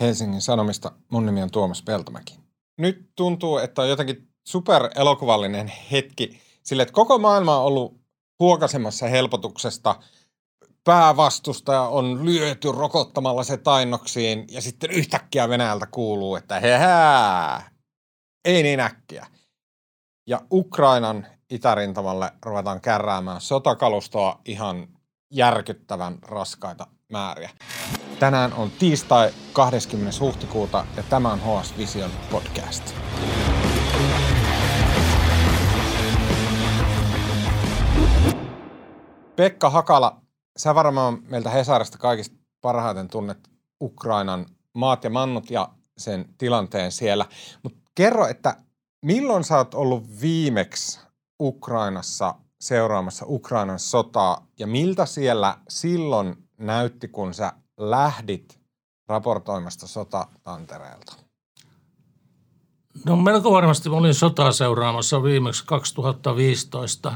Helsingin Sanomista. Mun nimi on Tuomas Peltomäki. Nyt tuntuu, että on jotenkin super elokuvallinen hetki sille, että koko maailma on ollut huokasemassa helpotuksesta. Päävastustaja on lyöty rokottamalla se tainnoksiin ja sitten yhtäkkiä Venäjältä kuuluu, että hehää, ei niin äkkiä. Ja Ukrainan itärintamalle ruvetaan kärräämään sotakalustoa ihan järkyttävän raskaita määriä. Tänään on tiistai 20. huhtikuuta ja tämä on HS Vision podcast. Pekka Hakala, sä varmaan meiltä Hesarista kaikista parhaiten tunnet Ukrainan maat ja mannut ja sen tilanteen siellä. Mutta kerro, että milloin sä oot ollut viimeksi Ukrainassa seuraamassa Ukrainan sotaa ja miltä siellä silloin näytti, kun sä lähdit raportoimasta sotatantereelta? No melko varmasti olin sotaa seuraamassa viimeksi 2015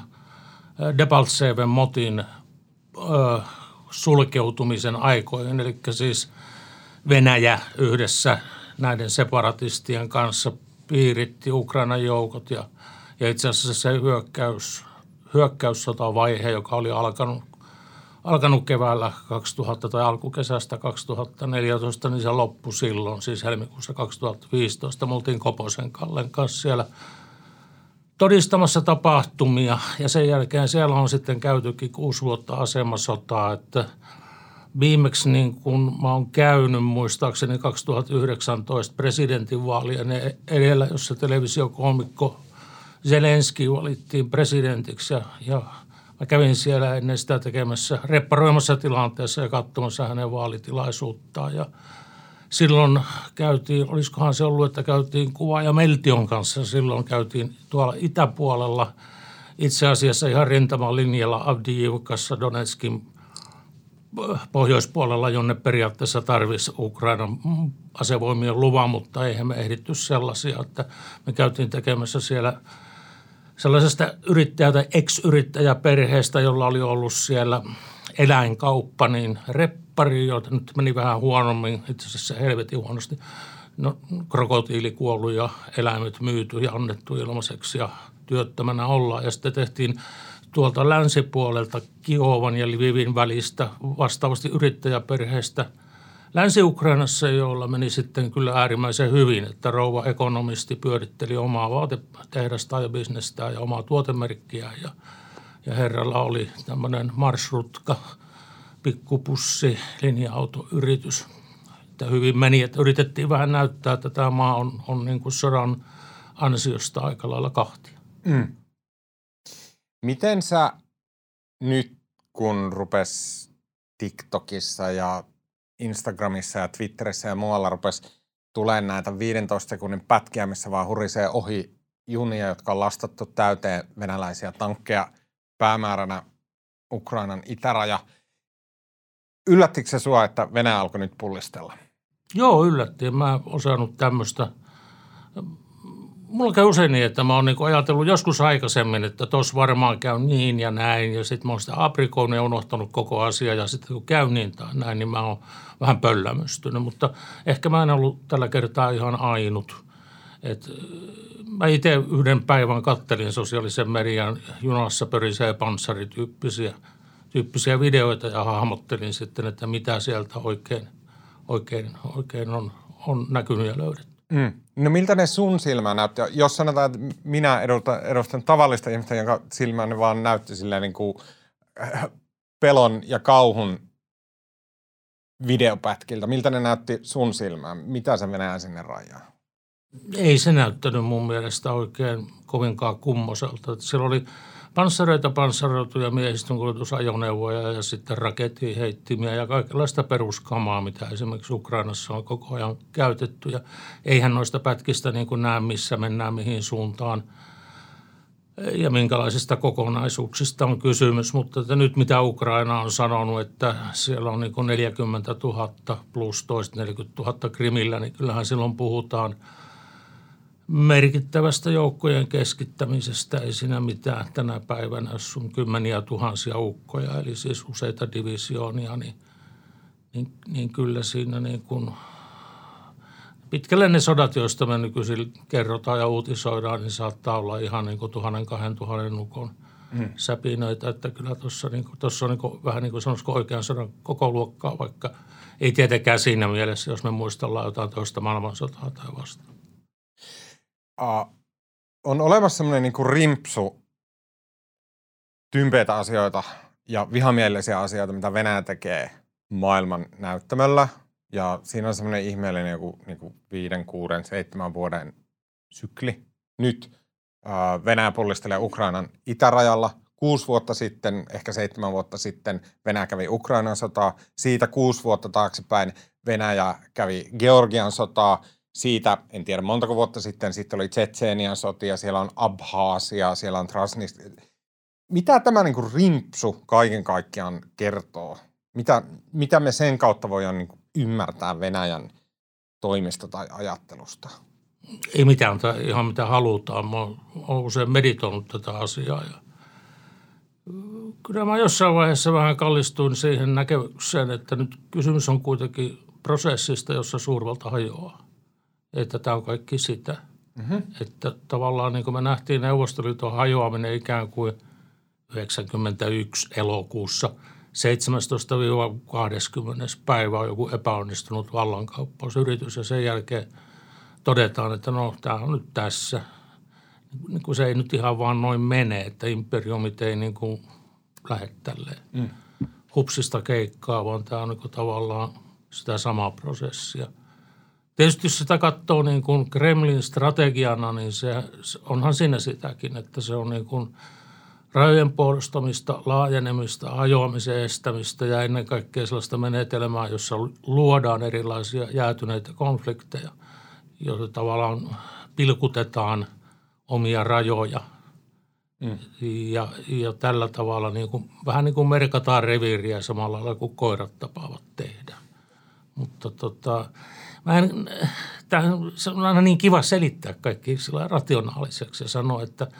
Debaltseven motin ö, sulkeutumisen aikoihin, eli siis Venäjä yhdessä näiden separatistien kanssa piiritti Ukrainan joukot ja, ja itse asiassa se hyökkäys, hyökkäyssotavaihe, joka oli alkanut alkanut keväällä 2000 tai alkukesästä 2014, niin se loppui silloin, siis helmikuussa 2015. Me oltiin Koposen Kallen kanssa siellä todistamassa tapahtumia ja sen jälkeen siellä on sitten käytykin kuusi vuotta asemasotaa, että viimeksi niin kun mä oon käynyt muistaakseni 2019 presidentinvaalien edellä, jossa televisiokomikko Zelenski valittiin presidentiksi ja, ja Mä kävin siellä ennen sitä tekemässä, repparoimassa tilanteessa ja katsomassa hänen vaalitilaisuuttaan. Ja silloin käytiin, olisikohan se ollut, että käytiin kuva ja Meltion kanssa. Silloin käytiin tuolla itäpuolella itse asiassa ihan rintaman linjalla Avdiivkassa Donetskin pohjoispuolella, jonne periaatteessa tarvisi Ukrainan asevoimien luvan, mutta eihän me ehditty sellaisia, että me käytiin tekemässä siellä – sellaisesta yrittäjä- tai ex-yrittäjäperheestä, jolla oli ollut siellä eläinkauppa, niin reppari, jota nyt meni vähän huonommin, itse asiassa helvetin huonosti. No, krokotiili kuollut ja eläimet myyty ja annettu ilmaiseksi ja työttömänä ollaan. Ja sitten tehtiin tuolta länsipuolelta Kiovan ja Lvivin välistä vastaavasti yrittäjäperheestä – Länsi-Ukrainassa, jolla meni sitten kyllä äärimmäisen hyvin, että rouva ekonomisti pyöritteli omaa vaatetehdasta ja bisnestä ja omaa tuotemerkkiä ja, ja herralla oli tämmöinen marsrutka, pikkupussi, linja-autoyritys. Että hyvin meni, että yritettiin vähän näyttää, että tämä maa on, on niin kuin sodan ansiosta aika lailla kahtia. Mm. Miten sä nyt, kun rupes TikTokissa ja Instagramissa ja Twitterissä ja muualla rupesi tulee näitä 15 sekunnin pätkiä, missä vaan hurisee ohi junia, jotka on lastattu täyteen venäläisiä tankkeja päämääränä Ukrainan itäraja. Yllättikö se sua, että Venäjä alkoi nyt pullistella? Joo, yllätti. Mä osannut tämmöistä mulla käy usein niin, että mä oon niinku ajatellut joskus aikaisemmin, että tos varmaan käy niin ja näin. Ja sitten mä oon sitä aprikoinut ja unohtanut koko asia. Ja sitten kun käy niin tai näin, niin mä oon vähän pöllämystynyt. Mutta ehkä mä en ollut tällä kertaa ihan ainut. Et mä itse yhden päivän kattelin sosiaalisen median junassa pörisee panssarityyppisiä tyyppisiä videoita ja hahmottelin sitten, että mitä sieltä oikein, oikein, oikein on, on näkynyt ja löydetty. Mm. No miltä ne sun silmään näytti? Jos sanotaan, että minä edustan, edustan tavallista ihmistä, jonka silmään ne vaan näytti silleen niin kuin äh, pelon ja kauhun videopätkiltä. Miltä ne näytti sun silmään? Mitä se menee sinne rajaan? Ei se näyttänyt mun mielestä oikein kovinkaan kummoselta. Siellä oli panssareita, panssaroituja miehistön kuljetusajoneuvoja ja sitten raketiheittimiä ja kaikenlaista peruskamaa, mitä esimerkiksi Ukrainassa on koko ajan käytetty. Ja eihän noista pätkistä niin kuin näe, missä mennään, mihin suuntaan ja minkälaisista kokonaisuuksista on kysymys. Mutta että nyt mitä Ukraina on sanonut, että siellä on niin kuin 40 000 plus toista 40 000 Krimillä, niin kyllähän silloin puhutaan – merkittävästä joukkojen keskittämisestä ei siinä mitään tänä päivänä, jos on kymmeniä tuhansia ukkoja, eli siis useita divisioonia, niin, niin, niin kyllä siinä niin kuin pitkälle ne sodat, joista me nykyisin kerrotaan ja uutisoidaan, niin saattaa olla ihan niin kuin tuhannen, kahden tuhannen nukon mm. säpinöitä. Että kyllä tuossa niin kuin, on niin kuin, vähän niin kuin sanoisiko oikean sodan koko luokkaa, vaikka ei tietenkään siinä mielessä, jos me muistellaan jotain toista maailmansotaa tai vasta. Uh, on olemassa semmoinen niin kuin rimpsu tympeitä asioita ja vihamielisiä asioita, mitä Venäjä tekee maailman näyttämöllä – ja siinä on semmoinen ihmeellinen joku niin kuin viiden, kuuden, seitsemän vuoden sykli. Nyt äh, Venäjä pullistelee Ukrainan itärajalla. Kuusi vuotta sitten, ehkä seitsemän vuotta sitten Venäjä kävi Ukrainan sotaa. Siitä kuusi vuotta taaksepäin Venäjä kävi Georgian sotaa. Siitä, en tiedä montako vuotta sitten, sitten oli Tsetseenian sotia, siellä on Abhaasia, siellä on Transnistria. Mitä tämä niin kuin rimpsu kaiken kaikkiaan kertoo? Mitä, mitä me sen kautta voidaan niin ymmärtää Venäjän toimista tai ajattelusta? Ei mitään, ihan mitä halutaan. Mä oon usein meditoinut tätä asiaa ja kyllä mä jossain vaiheessa vähän kallistuin siihen näkemykseen, että nyt kysymys on kuitenkin prosessista, jossa suurvalta hajoaa. Että tämä on kaikki sitä. Mm-hmm. Että tavallaan niin kuin me nähtiin Neuvostoliiton hajoaminen ikään kuin 91 elokuussa – 17-20. päivä on joku epäonnistunut vallankauppausyritys ja sen jälkeen todetaan, että no tämä on nyt tässä. Niin kuin se ei nyt ihan vaan noin mene, että imperiumit ei niin kuin lähde tälleen mm. hupsista keikkaa, vaan tämä on niin kuin tavallaan sitä samaa prosessia. Tietysti jos sitä katsoo niin kuin Kremlin strategiana, niin se, onhan siinä sitäkin, että se on niin kuin – rajojen puolustamista, laajenemista, hajoamisen estämistä ja ennen kaikkea sellaista menetelmää, jossa luodaan erilaisia jäätyneitä konflikteja, joita tavallaan pilkutetaan omia rajoja. Mm. Ja, ja tällä tavalla niin kuin, vähän niin kuin merkataan reviiriä samalla lailla kuin koirat tapaavat tehdä. Mutta tota, mä en, se on aina niin kiva selittää kaikki sillä rationaaliseksi ja sanoa, että –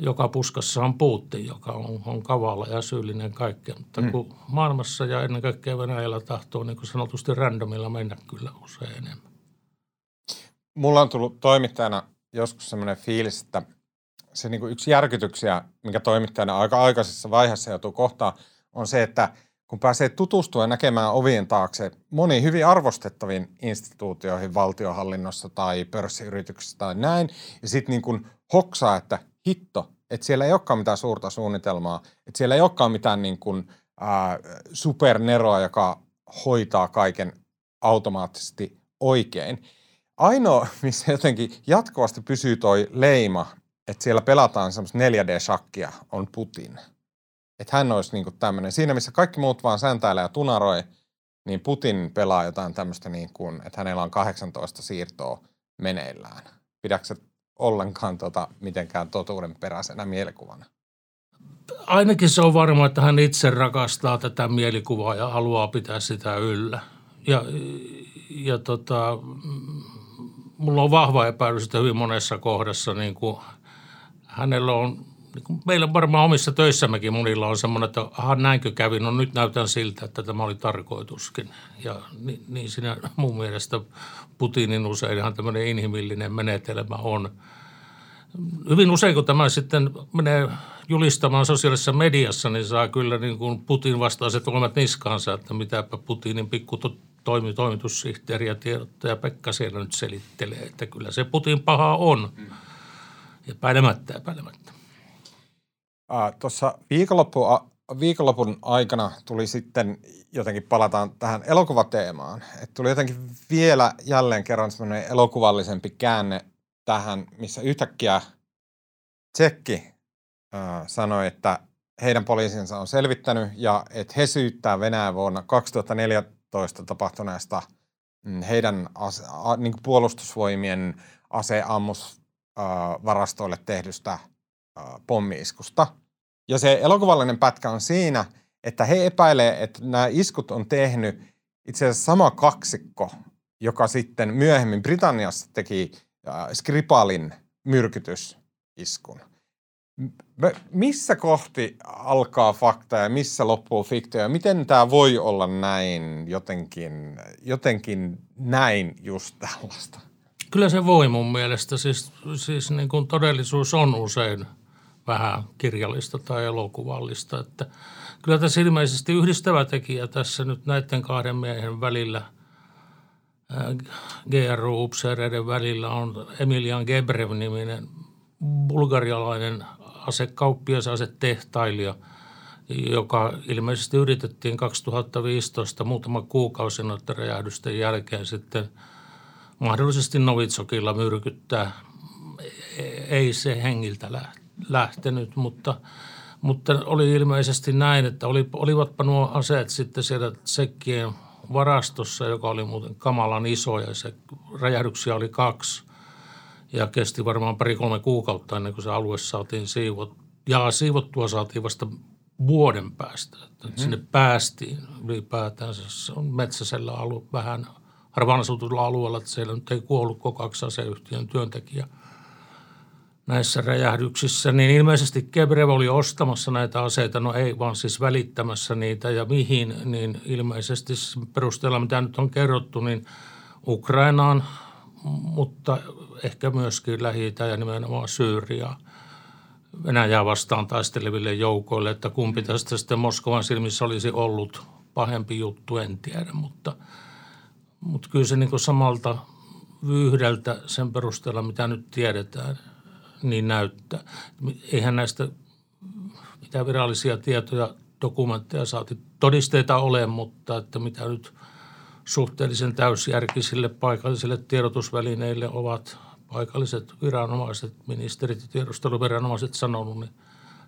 joka puskassa on Putin, joka on, on kavala ja syyllinen kaikkea. Mutta mm. kun maailmassa ja ennen kaikkea Venäjällä tahtoo niin kuin sanotusti randomilla mennä kyllä usein enemmän. Mulla on tullut toimittajana joskus semmoinen fiilis, että se niin kuin yksi järkytyksiä, mikä toimittajana aika aikaisessa vaiheessa joutuu kohtaan, on se, että kun pääsee tutustua ja näkemään ovien taakse moniin hyvin arvostettaviin instituutioihin valtiohallinnossa tai pörssiyrityksissä tai näin, ja sitten niin hoksaa, että hitto, että siellä ei olekaan mitään suurta suunnitelmaa, että siellä ei olekaan mitään niin kuin, ää, superneroa, joka hoitaa kaiken automaattisesti oikein. Ainoa, missä jotenkin jatkuvasti pysyy toi leima, että siellä pelataan semmoista 4D-shakkia, on Putin. Että hän olisi niin tämmöinen. Siinä, missä kaikki muut vaan säntäilee ja tunaroi, niin Putin pelaa jotain tämmöistä niin kuin, että hänellä on 18 siirtoa meneillään. Pidätkö ollenkaan tota, mitenkään totuudenperäisenä mielikuvana. Ainakin se on varma, että hän itse rakastaa tätä mielikuvaa ja haluaa pitää sitä yllä. Ja, ja tota, mulla on vahva epäilys, että hyvin monessa kohdassa niin kuin hänellä on niin meillä varmaan omissa töissämmekin monilla on semmoinen, että aha näinkö kävi, no nyt näytän siltä, että tämä oli tarkoituskin. Ja niin, niin siinä mun mielestä Putinin useinhan tämmöinen inhimillinen menetelmä on. Hyvin usein, kun tämä sitten menee julistamaan sosiaalisessa mediassa, niin saa kyllä niin kuin Putin vastaiset olemat niskaansa, että mitäpä Putinin pikku toimi, toimitussihteeri ja tiedottaja Pekka siellä nyt selittelee, että kyllä se Putin paha on. Epäilemättä, epäilemättä. Tuossa viikonloppu, viikonlopun aikana tuli sitten jotenkin palataan tähän elokuvateemaan. Et tuli jotenkin vielä jälleen kerran semmoinen elokuvallisempi käänne tähän, missä yhtäkkiä Tsekki äh, sanoi, että heidän poliisinsa on selvittänyt ja että he syyttää Venäjä vuonna 2014 tapahtuneesta mm, heidän ase, a, niin kuin puolustusvoimien aseammusvarastoille tehdystä pommiiskusta. Ja se elokuvallinen pätkä on siinä, että he epäilee, että nämä iskut on tehnyt itse asiassa sama kaksikko, joka sitten myöhemmin Britanniassa teki äh, Skripalin myrkytysiskun. missä kohti alkaa fakta ja missä loppuu fiktio ja miten tämä voi olla näin jotenkin, jotenkin näin just tällaista? Kyllä se voi mun mielestä. Siis, siis niin kuin todellisuus on usein vähän kirjallista tai elokuvallista. Että kyllä tässä ilmeisesti yhdistävä tekijä tässä nyt näiden kahden miehen välillä – GRU-upseereiden välillä on Emilian Gebrev-niminen bulgarialainen asekauppias, asetehtailija, joka ilmeisesti yritettiin 2015 muutama kuukausi noiden räjähdysten jälkeen sitten mahdollisesti Novitsokilla myrkyttää. Ei se hengiltä lähtenyt, mutta, mutta oli ilmeisesti näin, että oli, olivatpa nuo aseet sitten siellä sekkien varastossa, joka oli muuten kamalan iso ja se räjähdyksiä oli kaksi. Ja kesti varmaan pari-kolme kuukautta ennen kuin se alue saatiin siivot. Ja siivottua saatiin vasta vuoden päästä. Mm-hmm. Sinne päästiin ylipäätään. Se on metsäisellä alue, vähän harvaan asutulla alueella, että siellä nyt ei kuollut koko kaksi aseyhtiön työntekijä näissä räjähdyksissä, niin ilmeisesti Kebrev oli ostamassa näitä aseita, no ei vaan siis välittämässä niitä. Ja mihin, niin ilmeisesti perusteella mitä nyt on kerrottu, niin Ukrainaan, mutta ehkä myöskin lähi ja nimenomaan Syyriaa. Venäjää vastaan taisteleville joukoille, että kumpi tästä sitten Moskovan silmissä olisi ollut pahempi juttu, en tiedä, mutta, mutta kyllä se niin samalta vyyhdeltä sen perusteella, mitä nyt tiedetään, niin näyttää. Eihän näistä mitään virallisia tietoja, dokumentteja saati todisteita ole, mutta että mitä nyt suhteellisen täysjärkisille paikallisille tiedotusvälineille ovat paikalliset viranomaiset, ministerit ja tiedusteluviranomaiset sanonut, niin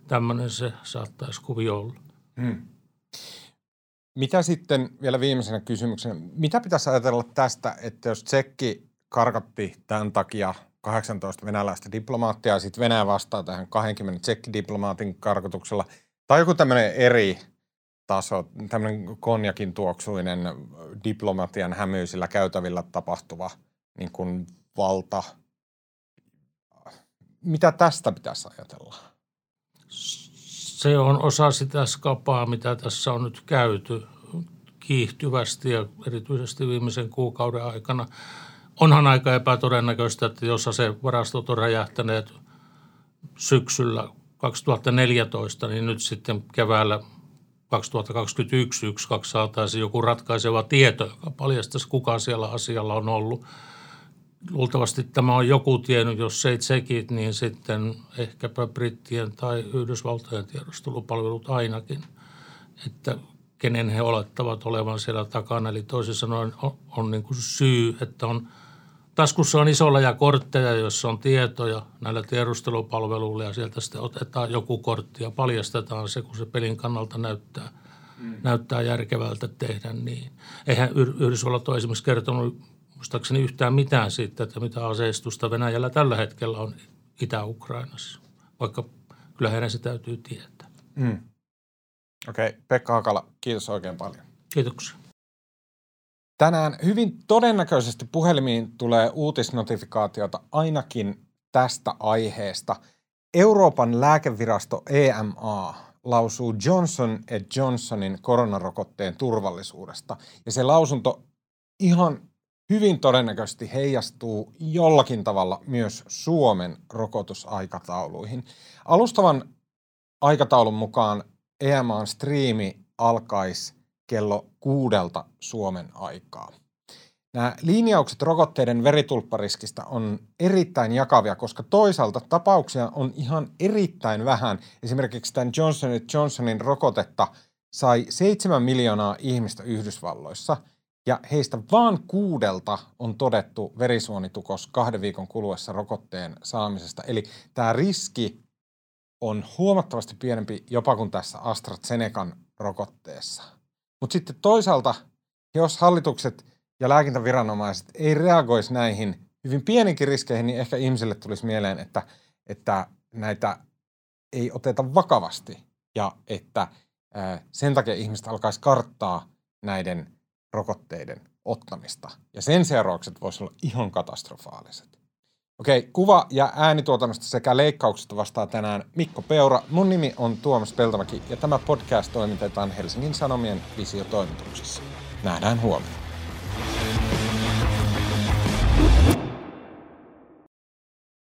tämmöinen se saattaisi kuvio olla. Hmm. Mitä sitten vielä viimeisenä kysymyksenä, mitä pitäisi ajatella tästä, että jos Tsekki karkatti tämän takia 18 venäläistä diplomaattia ja sitten Venäjä vastaa tähän 20 tsekkidiplomaatin karkotuksella. Tai joku tämmöinen eri taso, tämmöinen konjakin tuoksuinen diplomatian hämyisillä käytävillä tapahtuva niin kuin valta. Mitä tästä pitäisi ajatella? Se on osa sitä skapaa, mitä tässä on nyt käyty kiihtyvästi ja erityisesti viimeisen kuukauden aikana – onhan aika epätodennäköistä, että jos asevarastot on räjähtäneet syksyllä 2014, niin nyt sitten keväällä 2021 yksi, kaksi saataisiin joku ratkaiseva tieto, joka paljastaisi, kuka siellä asialla on ollut. Luultavasti tämä on joku tiennyt, jos ei tsekit, niin sitten ehkäpä brittien tai Yhdysvaltojen tiedustelupalvelut ainakin, että kenen he olettavat olevan siellä takana. Eli toisin sanoen on, on niin kuin syy, että on – Taskussa on isolla ja kortteja, joissa on tietoja näillä tiedustelupalveluilla ja sieltä sitten otetaan joku kortti ja paljastetaan se, kun se pelin kannalta näyttää, mm. näyttää järkevältä tehdä niin. Eihän Yhdysvallat ole esimerkiksi kertonut muistaakseni yhtään mitään siitä, että mitä aseistusta Venäjällä tällä hetkellä on Itä-Ukrainassa, vaikka kyllä heidän se täytyy tietää. Mm. Okei, okay. Pekka Hakala, kiitos oikein paljon. Kiitoksia. Tänään hyvin todennäköisesti puhelimiin tulee uutisnotifikaatiota ainakin tästä aiheesta. Euroopan lääkevirasto EMA lausuu Johnson Johnsonin koronarokotteen turvallisuudesta. Ja se lausunto ihan hyvin todennäköisesti heijastuu jollakin tavalla myös Suomen rokotusaikatauluihin. Alustavan aikataulun mukaan EMAn striimi alkaisi kello kuudelta Suomen aikaa. Nämä linjaukset rokotteiden veritulppariskistä on erittäin jakavia, koska toisaalta tapauksia on ihan erittäin vähän. Esimerkiksi tämän Johnson Johnsonin rokotetta sai 7 miljoonaa ihmistä Yhdysvalloissa ja heistä vaan kuudelta on todettu verisuonitukos kahden viikon kuluessa rokotteen saamisesta. Eli tämä riski on huomattavasti pienempi jopa kuin tässä AstraZenecan rokotteessa. Mutta sitten toisaalta, jos hallitukset ja lääkintäviranomaiset ei reagoisi näihin hyvin pieninkin riskeihin, niin ehkä ihmisille tulisi mieleen, että, että näitä ei oteta vakavasti ja että sen takia ihmiset alkaisi karttaa näiden rokotteiden ottamista. Ja sen seuraukset voisivat olla ihan katastrofaaliset. Okei, kuva- ja äänituotannosta sekä leikkauksesta vastaa tänään Mikko Peura. Mun nimi on Tuomas Peltomäki ja tämä podcast toimitetaan Helsingin Sanomien visiotoimituksessa. Nähdään huomenna.